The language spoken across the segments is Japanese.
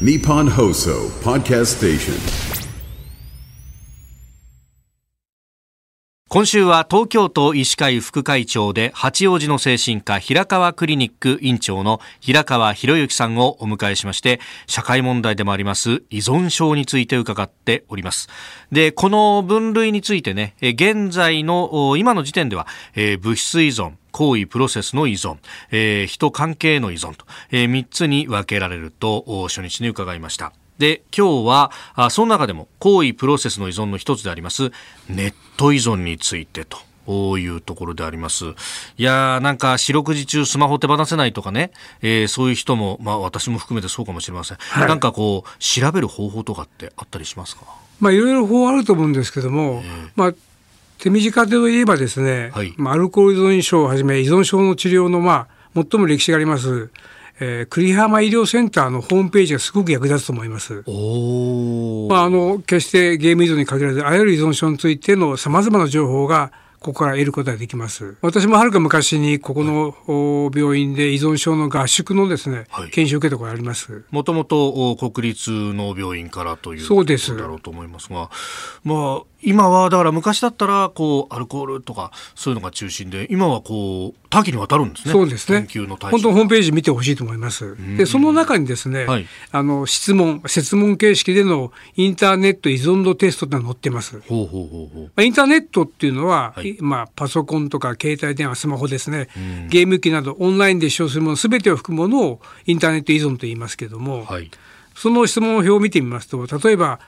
Nippon Hoso Podcast Station. 今週は東京都医師会副会長で八王子の精神科平川クリニック院長の平川博之さんをお迎えしまして社会問題でもあります依存症について伺っておりますでこの分類についてね現在の今の時点では、えー物質依存行為プロセスの依存、えー人関係の依存と、え3つに分けられるとお初日に伺いました。で今日はあその中でも行為プロセスの依存の一つでありますネット依存についてと。こういうところであります。いやーなんか四六時中スマホ手放せないとかね、えーそういう人も、まあ私も含めてそうかもしれません。はい。なんかこう、調べる方法とかってあったりしますか？まあいろいろ法あると思うんですけども、まあ手短で言えばですね、はいまあアルコール依存症をはじめ依存症の治療のまあ最も歴史があります、えー栗浜医療センターのホームページがすごく役立つと思います。おまあ、あの決してゲーム依存に限らずあらゆる依存症についてのさまざまな情報がここから得ることができます。私もはるか昔にここのお病院で依存症の合宿のですね、はい。研修を受けたことがあります。もともと国立の病院からというそうですだろうと思いますが、まあ、今はだから昔だったらこうアルコールとかそういうのが中心で今はこう多岐にわたるんですね。そうですね。研究の対象本当ホームページ見てほしいと思います。でその中にですね、はい。あの質問設問形式でのインターネット依存度テストってのが載ってます。ほうほうほうほう。まあインターネットっていうのは、はいまあ、パソコンとか携帯電話、スマホですね、ゲーム機などオンラインで使用するものすべてを含むものをインターネット依存と言いますけども、はい。その質問表を見てみますと例えば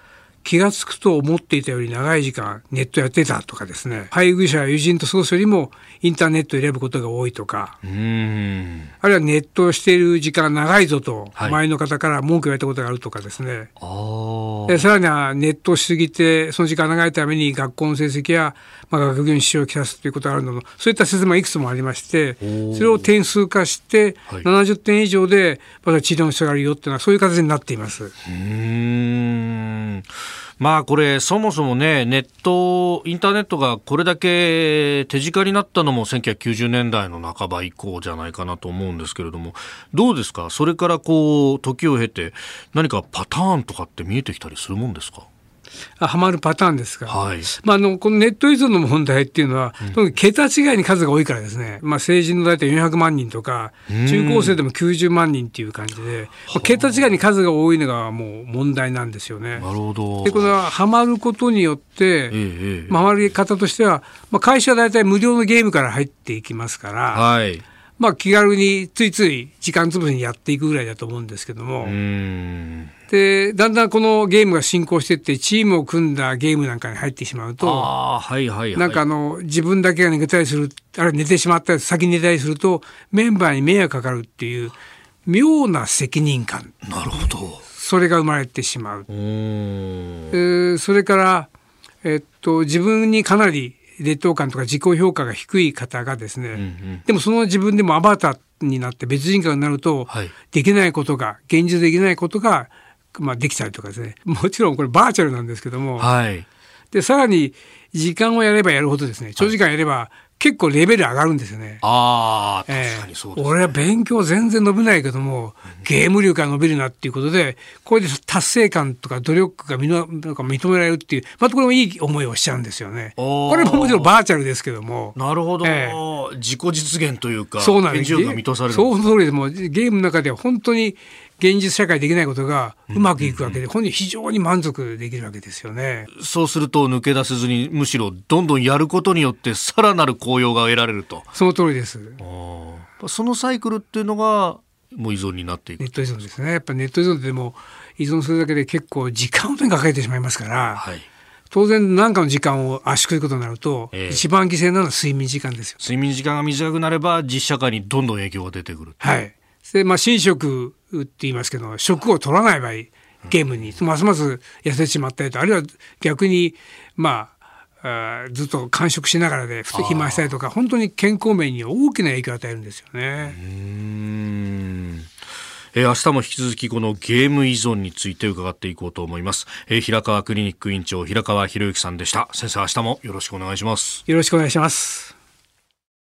気が付くと思っていたより長い時間ネットやってたとかですね。配偶者や友人と過ごすよりもインターネットを選ぶことが多いとか。あるいはネットをしている時間が長いぞとはい。周りの方から文句言われたことがあるとかですね、あー。でさらにはネットをしすぎてその時間が長いために学校の成績や、まあ、学業に支障をきたすということがあるなどそういった説明がいくつもありましてそれを点数化してはい。70点以上でまた治療の必要があるよっていうのはそういう形になっています。うーんまあこれそもそもねネットインターネットがこれだけ手近になったのも1990年代の半ば以降じゃないかなと思うんですけれどもどうですか？それからこう時を経て何かパターンとかって見えてきたりするもんですか？はまるパターンですが、はい。まあ、あのこのネット依存の問題っていうのは、とにかく桁違いに数が多いからですね、まあ、成人の大体400万人とか中高生でも90万人っていう感じで、まあ、桁違いに数が多いのがもう問題なんですよね。なるほど。でこれはハマることによって、ええええ。まあ、ハマり方としては、まあ、会社は大体無料のゲームから入っていきますから、はい。まあ、気軽についつい時間つぶしにやっていくぐらいだと思うんですけども、うーんでだんだんこのゲームが進行していってチームを組んだゲームなんかに入ってしまうとああはいはいはい。なんかあの自分だけが寝たりするあるいは寝てしまったり先に寝たりするとメンバーに迷惑かかるっていう妙な責任感。なるほど。それが生まれてしまう。うえーそれから、えっと、自分にかなり劣等感とか自己評価が低い方がですね、ん。でもその自分でもアバターになって別人格になると、はい。できないことが現実できないことが、まあ、できたりとかですね。もちろんこれバーチャルなんですけども、はい。でさらに時間をやればやるほどですね。長時間やれば結構レベル上がるんですよね。ああええ。確かにそうです、俺は勉強全然伸びないけども、ゲーム力が伸びるなっていうことでこれで達成感とか努力がみのなんか認められるっていうまたこれもいい思いをしちゃうんですよね。これももちろんバーチャルですけども。なるほど、え自己実現というかそうなんです。現実力が満たされる。そうその通りです。もうゲームの中では本当に現実社会できないことがうまくいくわけで、本人非常に満足できるわけですよね。そうすると抜け出せずにむしろどんどんやることによってさらなる効用が得られるとその通りです。そのサイクルっていうのがもう依存になっていくネット依存ですね。やっぱネット依存でも依存するだけで結構時間をかけてしまいますから、はい当然何かの時間を圧縮することになると、ええ一番犠牲なのは睡眠時間ですよ。睡眠時間が短くなれば実社会にどんどん影響が出てくるはい。で、まあ、寝食って言いますけど、食を取らない場合、ゲームにますます痩せてしまったりと、あるいは逆に、まあ、ずっと完食しながらで、肥満したりとか、本当に健康面に大きな影響を与えるんですよね。えー明日も引き続きこのゲーム依存について伺っていこうと思います、えー平川クリニック院長平川博之さんでした。先生明日もよろしくお願いします。よろしくお願いします。